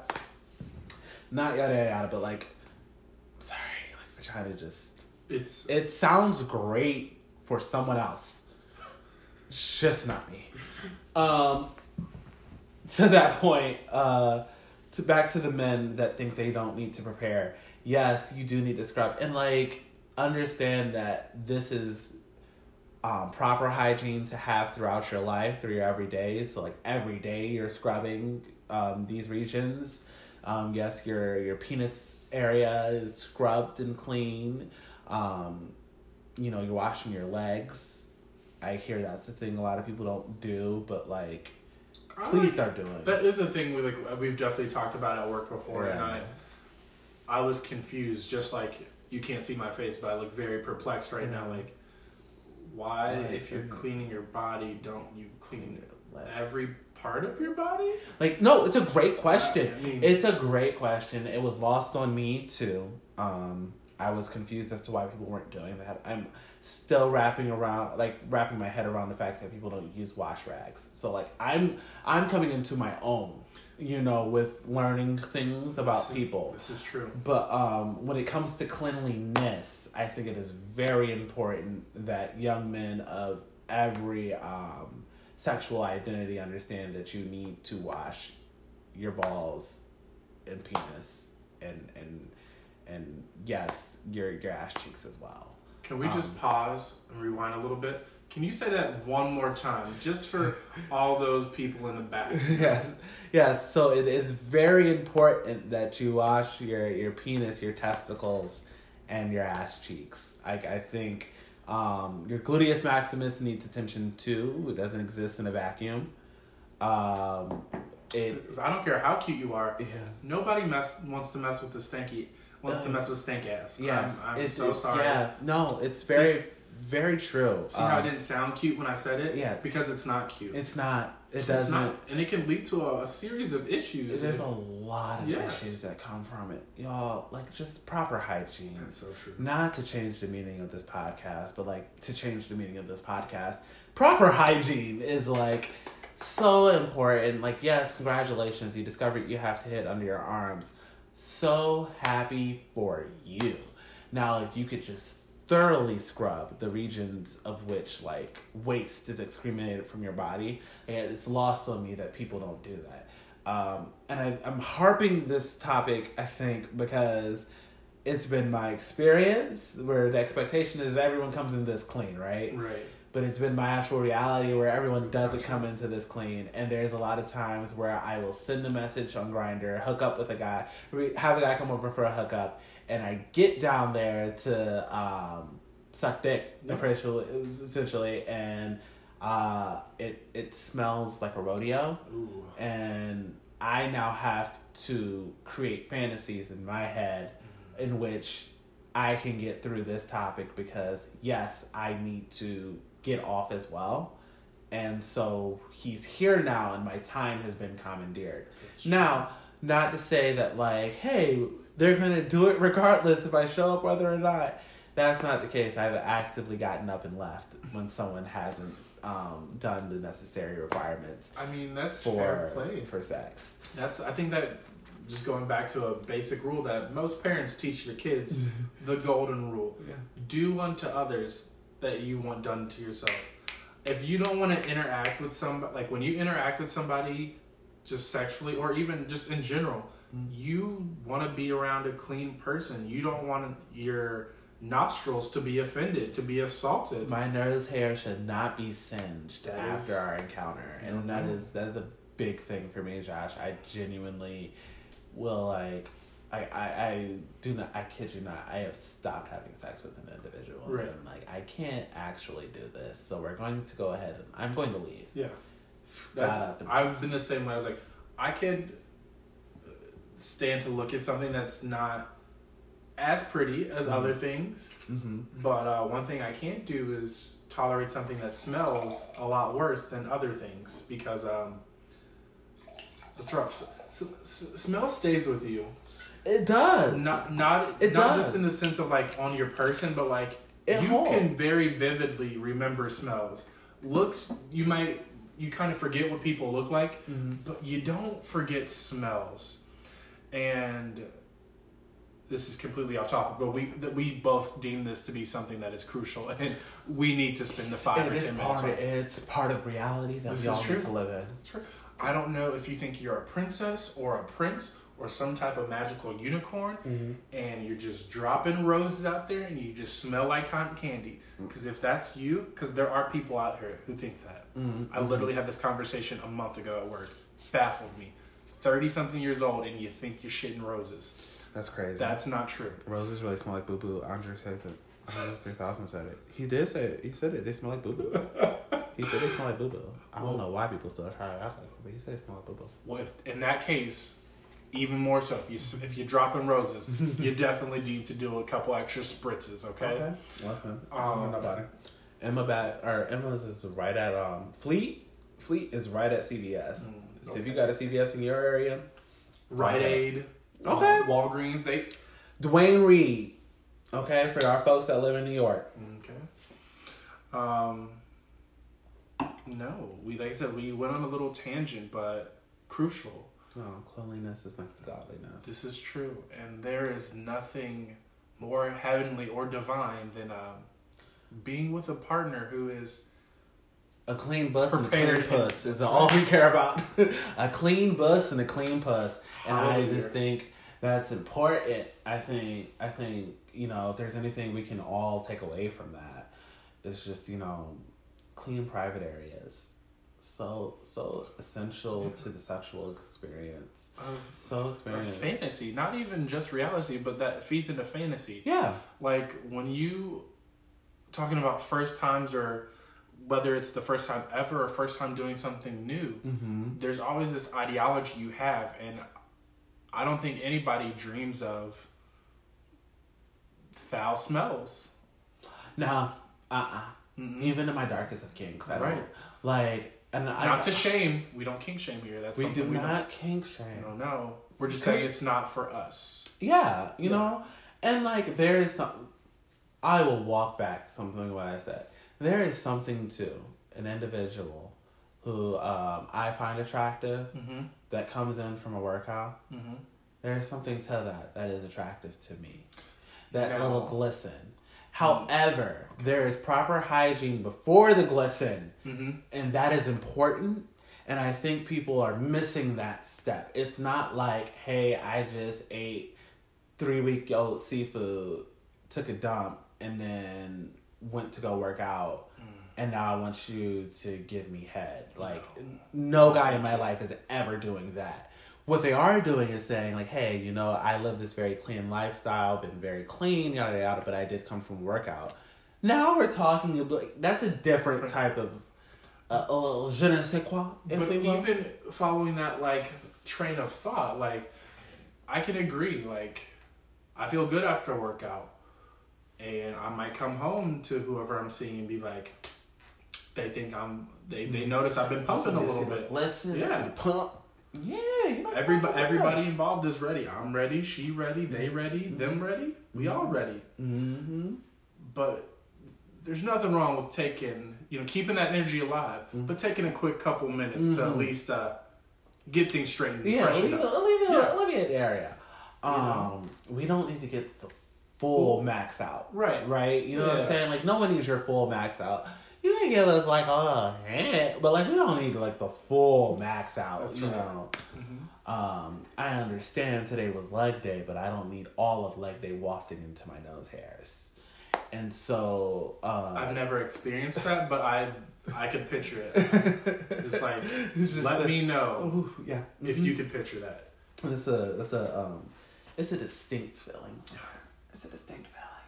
Not yada yada yada, but like, sorry, like vagina just It's it sounds great for someone else. Just not me. Um to that point, uh to back to the men that think they don't need to prepare. Yes, you do need to scrub. And like understand that this is um, proper hygiene to have throughout your life, through your everyday. So like every day you're scrubbing um, these regions. Um, yes, your your penis area is scrubbed and clean. Um, you know, you're washing your legs. I hear that's a thing a lot of people don't do, but like, I please like- start doing. It. That is a thing we like. We've definitely talked about at work before, and I, I was confused. Just like you can't see my face, but I look very perplexed right now. Like, why, Right, if you're cleaning your body, don't you clean every part of your body? Like, no, it's a great question. I mean- it's a great question. It was lost on me too. Um, I was confused as to why people weren't doing that. I'm still wrapping around, like wrapping my head around the fact that people don't use wash rags. So like, I'm I'm coming into my own, you know, with learning things about This is- people. This is true. But um, when it comes to cleanliness, I think it is very important that young men of every um, sexual identity understand that you need to wash your balls and penis and and and yes, your your ass cheeks as well. Can we just Um, pause and rewind a little bit? Can you say that one more time, just for [laughs] all those people in the back? [laughs] yes, yes. So it is very important that you wash your your penis, your testicles, and your ass cheeks. I I think um, your gluteus maximus needs attention too. It doesn't exist in a vacuum. Um, it I don't care how cute you are. yeah. Nobody mess wants to mess with the stinky. Wants to Uh, mess with stink ass. Yeah, I'm, I'm it's, so it's- sorry. Yeah, no, it's See- very very true. See how I Um, didn't sound cute when I said it? yeah. Because it's not cute. It's not. It doesn't. not, and it can lead to a, a series of issues. There's a lot of Yes. issues that come from it, y'all. Like just proper hygiene. That's so true. not to change the meaning of this podcast, but like to change the meaning of this podcast. Proper hygiene is like so important. Like, yes, congratulations, you discovered you have to hit under your arms. So happy for you. Now, if you could just thoroughly scrub the regions of which like waste is excreted from your body, it's lost on me that people don't do that. Um, and I, I'm harping this topic, I think, because it's been my experience where the expectation is everyone comes in this clean, right? Right. But it's been my actual reality where everyone doesn't Sounds come into this clean, and there's a lot of times where I will send a message on Grindr, hook up with a guy, have a guy come over for a hookup, and I get down there to um, suck dick, Yeah. essentially, essentially, and uh, it it smells like a rodeo Ooh. and I now have to create fantasies in my head in which I can get through this topic because yes, I need to get off as well. And so he's here now and my time has been commandeered. Now, not to say that like, hey, they're gonna do it regardless if I show up whether or not. That's not the case. I've actively gotten up and left when someone hasn't um, done the necessary requirements I mean, that's for fair play. for sex. That's I think that just going back to a basic rule that most parents teach their kids [laughs] the golden rule. Yeah. Do unto others that you want done to yourself. If you don't want to interact with somebody, like when you interact with somebody just sexually or even just in general, Mm. you want to be around a clean person. You don't want your nostrils to be offended, to be assaulted. My nose hair should not be singed That after is- our encounter, and that Mhm. is that is a big thing for me, Josh. I genuinely will like. I, I, I do not I kid you not I have stopped having sex with an individual Right. and like I can't actually do this so we're going to go ahead and I'm going to leave Yeah. That's, the- I've been the same way. I was like, I could stand to look at something that's not as pretty as Mhm. other things, Mm-hmm. but uh, one thing I can't do is tolerate something that smells a lot worse than other things because um, it's rough. S- s- smell stays with you. It does. Not not It not does. just in the sense of like on your person, but like It you holds. can very vividly remember smells. Looks you might you kind of forget what people look like, Mhm. but you don't forget smells. And this is completely off topic, but we that we both deem this to be something that is crucial, [laughs] and we need to spend the five It or ten part minutes. of, on. it's part of reality that This we all true. need to live in. I don't know if you think you're a princess or a prince or some type of magical unicorn, Mm-hmm. and you're just dropping roses out there and you just smell like cotton candy. Because if that's you, because there are people out here who think that. Mm-hmm. I literally had this conversation a month ago at work. Baffled me. 30 something years old and you think you're shitting roses. That's crazy. That's not true. Roses really smell like boo boo. Andre said it. 3000 said it. He did say it. He said it. They smell like boo boo. [laughs] he said they smell like boo boo. I don't Well- know why people still try it out, but he said they smell like boo boo. Well, if in that case, even more so, if, you, if you're dropping roses, [laughs] you definitely need to do a couple extra spritzes, okay? Okay. Listen, I don't Um, know nobody. Emma bat or Emma's is right at um Fleet. Fleet is right at CVS. Mm, So if you got a CVS in your area, Rite Aid, Okay. Walgreens, they. Duane Reade. Okay, for our folks that live in New York. Okay. Um. No, we like I said we went on a little tangent, but crucial. Oh, cleanliness is next to godliness. This is true, and there is nothing more heavenly or divine than um, being with a partner who is A clean bus and a clean puss is all we care about. [laughs] a clean bus and a clean puss, and I just think that's important. I think I think you know if there's anything we can all take away from that, it's just you know clean private areas. So so essential to the sexual experience. of, So of experience. fantasy, not even just reality, but that feeds into fantasy. Yeah. Like when you talking about first times or whether it's the first time ever or first time doing something new, Mm-hmm. there's always this ideology you have and I don't think anybody dreams of foul smells. No. Uh. uh Mm-mm. Even in my darkest of kinks, I Right. don't like. And I Not to shame. We don't kink shame here. That's we do we not kink shame. don't, don't know. We're just saying it's not for us. Yeah, you Yeah. know, and like there is some. I will walk back something what I said. There is something to an individual who um, I find attractive Mm-hmm. that comes in from a workout. Mm-hmm. There is something to that that is attractive to me. That Now- little glisten. However, there is proper hygiene before the glisten, Mm-hmm. and that is important. And I think people are missing that step. It's not like, hey, I just ate three week old seafood, took a dump, and then went to go work out, and now I want you to give me head. Like, no guy in my life is ever doing that. What they are doing is saying, like, hey, you know, I live this very clean lifestyle, been very clean, yada yada, but I did come from workout. Now we're talking about like, that's a different type of uh, a little je ne sais quoi, But even following that like train of thought, like I can agree. Like I feel good after a workout, and I might come home to whoever I'm seeing and be like, they think I'm. They they notice I've been pumping a little bit. Listen, Yeah. pump. Yeah, you Everybody everybody involved is ready. I'm ready. She ready. They ready. Them ready. We all ready. Mm-hmm. But there's nothing wrong with taking, you know, keeping that energy alive, Mhm. but taking a quick couple minutes to at Mhm. least uh, get things straightened, and Yeah, leave it, up. leave it, Yeah. leave it area. Um, know? we don't need to get the full Full- max out, Right. right? You know what I'm saying? Like, no one needs your full max out. You can give us like a hint, but like we don't need like the full max out. That's you right. know. Mhm. Um, I understand today was leg day, but I don't need all of leg day wafting into my nose hairs. And so, um, I've never experienced that, but I I could picture it. [laughs] Just like just let me know Ooh, yeah. if Mhm. you could picture that. It's a, it's a, um, it's a distinct feeling. [sighs] It's a distinct feeling.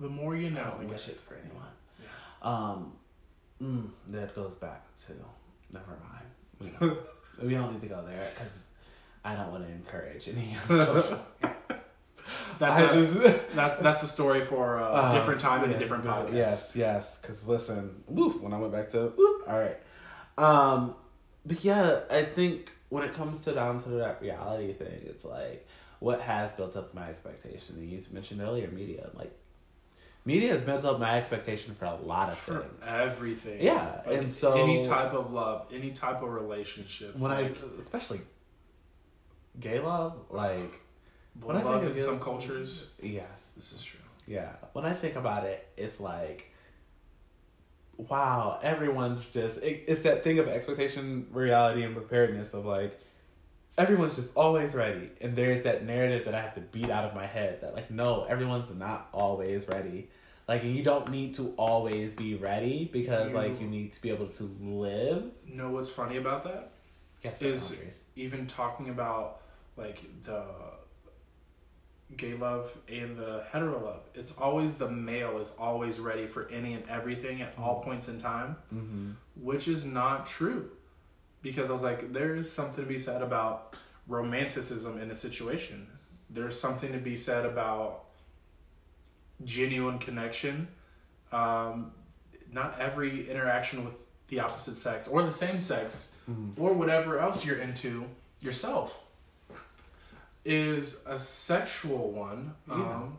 The more you know, I I don't wish it for anyone. Yeah. Um, mm, that goes back to never mind. We don't, [laughs] we don't need to go there because I don't want to encourage any [laughs] social. That's I a, just- that's that's a story for a Uh, different time and a different podcast. Yes, yes. Because listen, woo, when I went back to all right. Um, but yeah, I think when it comes to down to that reality thing, it's like what has built up my expectation. And you mentioned earlier, media. Like media has built up my expectation for a lot of For things. everything. Yeah, Like, and so any type of love, any type of relationship. when I, especially gay love, like when I love think in of some cultures. yes, This is true. Yeah. When I think about it, it's like, wow, everyone's just, it, it's that thing of expectation, reality, and preparedness of like, everyone's just always ready. And there's that narrative that I have to beat out of my head that, like, no, everyone's not always ready. Like, and you don't need to always be ready because, like, You- you need to be able to live. Know what's funny about that? Yes, Is- Even talking about like the gay love and the hetero love, it's always the male is always ready for any and everything at all points in time. Mm-hmm. which is not true because I was like, there is something to be said about romanticism in a situation. There's something to be said about genuine connection. Um, not every interaction with the opposite sex or the same sex Mm-hmm. or whatever else you're into yourself is a sexual one um,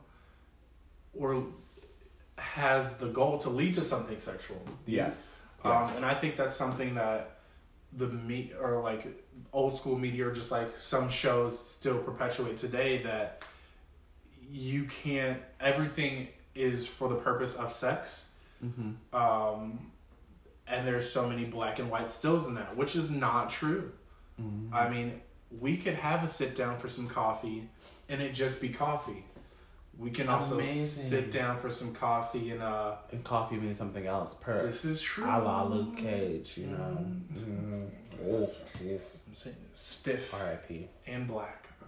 or has the goal to lead to something sexual. Yes. Um, and I think that's something that the meat or like old school media or just like some shows still perpetuate today that you can't everything is for the purpose of sex. Mm-hmm. Um, and there's so many black and white stills in that, which is not true. Mm-hmm. I mean, we could have a sit down for some coffee and it just be coffee. We can also Amazing. sit down for some coffee and uh And coffee means something else. Per. this is true. A la Luke Cage, you know. Mm. Oh, jeez. Stiff R.I.P. and black. [laughs]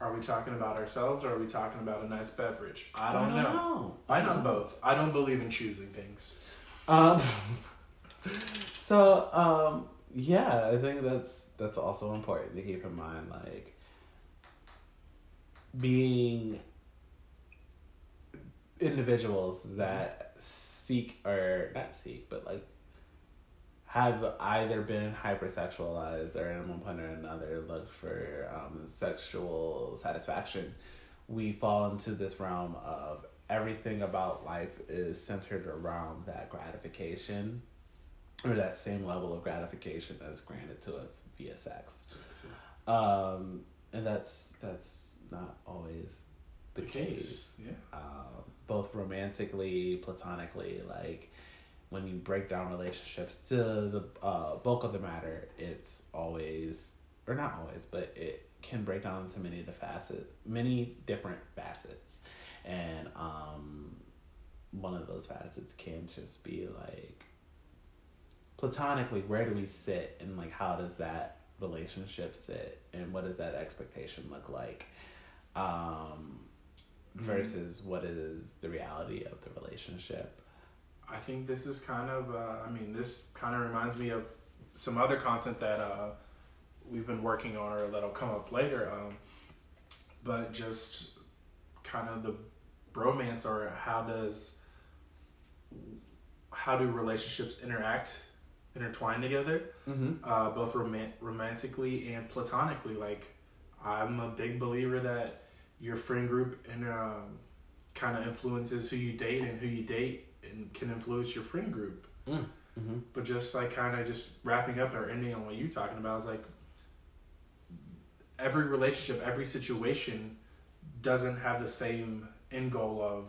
Are we talking about ourselves or are we talking about a nice beverage? I don't, know. know. I know both. I don't believe in choosing things. Um. [laughs] so um yeah, I think that's that's also important to keep in mind, like being individuals that seek or not seek, but like have either been hypersexualized or in one point or another look for um, sexual satisfaction, we fall into this realm of everything about life is centered around that gratification or that same level of gratification that is granted to us via sex. Um, and that's that's not always the, case. Yeah. Um, both romantically, platonically, like when you break down relationships to the uh, bulk of the matter, it's always, or not always, but it can break down into many of the facets, many different facets. And um, one of those facets can just be like, platonically, where do we sit and like how does that relationship sit and what does that expectation look like? Um, versus what is the reality of the relationship. I think this is kind of, uh, I mean, this kind of reminds me of some other content that uh, we've been working on or that'll come up later. Um, but just kind of the bromance or how does, how do relationships interact, intertwine together, Mm-hmm. uh, both romant- romantically and platonically? Like, I'm a big believer that your friend group and um, kind of influences who you date and who you date and can influence your friend group. Mm-hmm. But just like kind of just wrapping up or ending on what you're talking about is like every relationship, every situation doesn't have the same end goal of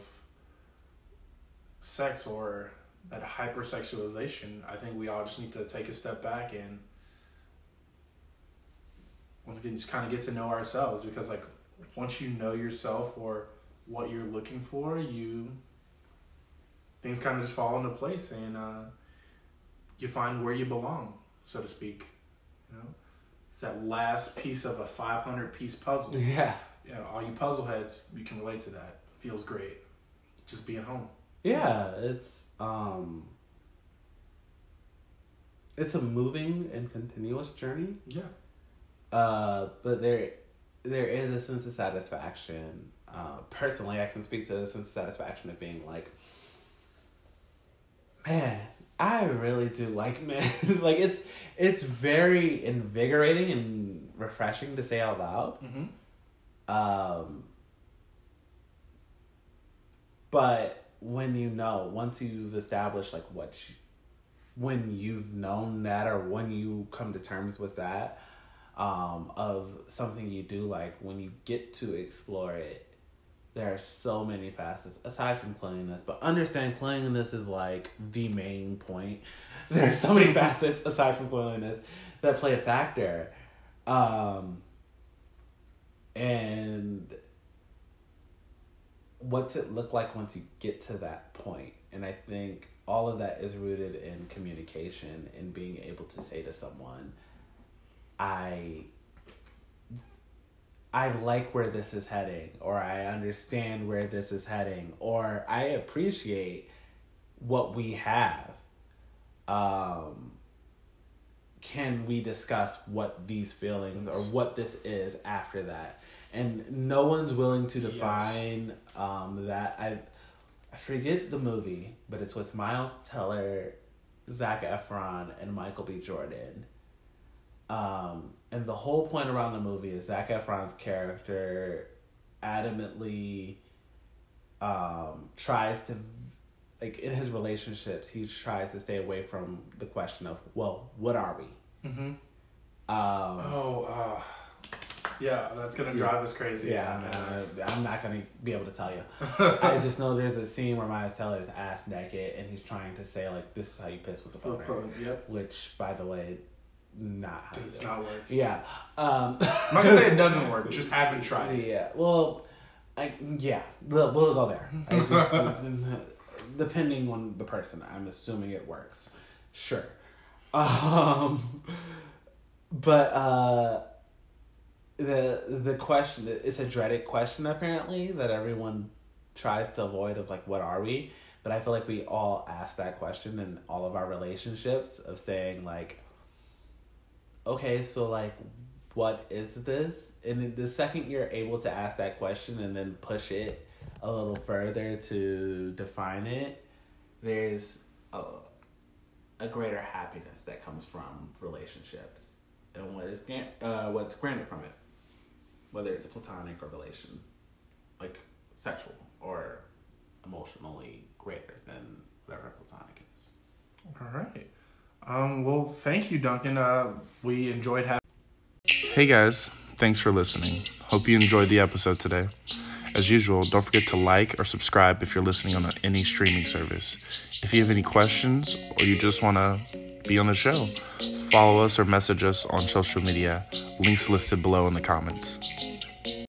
sex or that hypersexualization. I think we all just need to take a step back and once again just kind of get to know ourselves because like once you know yourself or what you're looking for, you things kind of just fall into place and uh, you find where you belong, so to speak. You know, it's that last piece of a 500 piece puzzle. [laughs] Yeah. You know, all you puzzle heads, you can relate to that. Feels great, just being home. Yeah, it's um it's a moving and continuous journey. Yeah. Uh, but there, there is a sense of satisfaction. Uh, personally, I can speak to the sense of satisfaction of being like, man, I really do like [laughs] men. like it's it's very invigorating and refreshing to say out loud. Mm-hmm. Um, but when you know, once you've established like what you, when you've known that or when you come to terms with that, um, of something you do like, when you get to explore it, there are so many facets aside from cleanliness, but understand cleanliness is like the main point. [laughs] There are so many facets aside from cleanliness that play a factor. Um, and what's it look like once you get to that point? And I think all of that is rooted in communication and being able to say to someone, I I like where this is heading, or I understand where this is heading, or I appreciate what we have. Um, can we discuss what these feelings or what this is after that? And no one's willing to define um, that. I I forget the movie, but it's with Miles Teller, Zac Efron, and Michael B. Jordan. Um, and the whole point around the movie is Zac Efron's character adamantly um, tries to, like in his relationships, he tries to stay away from the question of, well, what are we? Mm-hmm. Um, Oh, uh, yeah, that's gonna drive us crazy. yeah, uh, I'm not gonna be able to tell you. [laughs] I just know there's a scene where Miles Teller is ass naked and he's trying to say like, "This is how you piss with a boner," Yep. which, by the way, not how It's not work. Yeah. Um, [laughs] I'm not gonna say it [laughs] doesn't work. Just haven't tried. it. Yeah. Well, I yeah. We'll, we'll go there. I depending on the person, I'm assuming it works. Sure. Um, but uh, the the question it's a dreaded question apparently that everyone tries to avoid of like what are we but i feel like we all ask that question in all of our relationships of saying like okay so like what is this? And the second you're able to ask that question and then push it a little further to define it there's a, a greater happiness that comes from relationships and what is uh what's granted from it. Whether it's platonic or relation like sexual or emotionally greater than whatever platonic is. All right. Um, well, thank you, Duncan. Uh, we enjoyed having. Hey guys, thanks for listening. Hope you enjoyed the episode today. As usual, don't forget to like or subscribe if you're listening on any streaming service. If you have any questions or you just want to be on the show, follow us or message us on social media. Links listed below in the comments.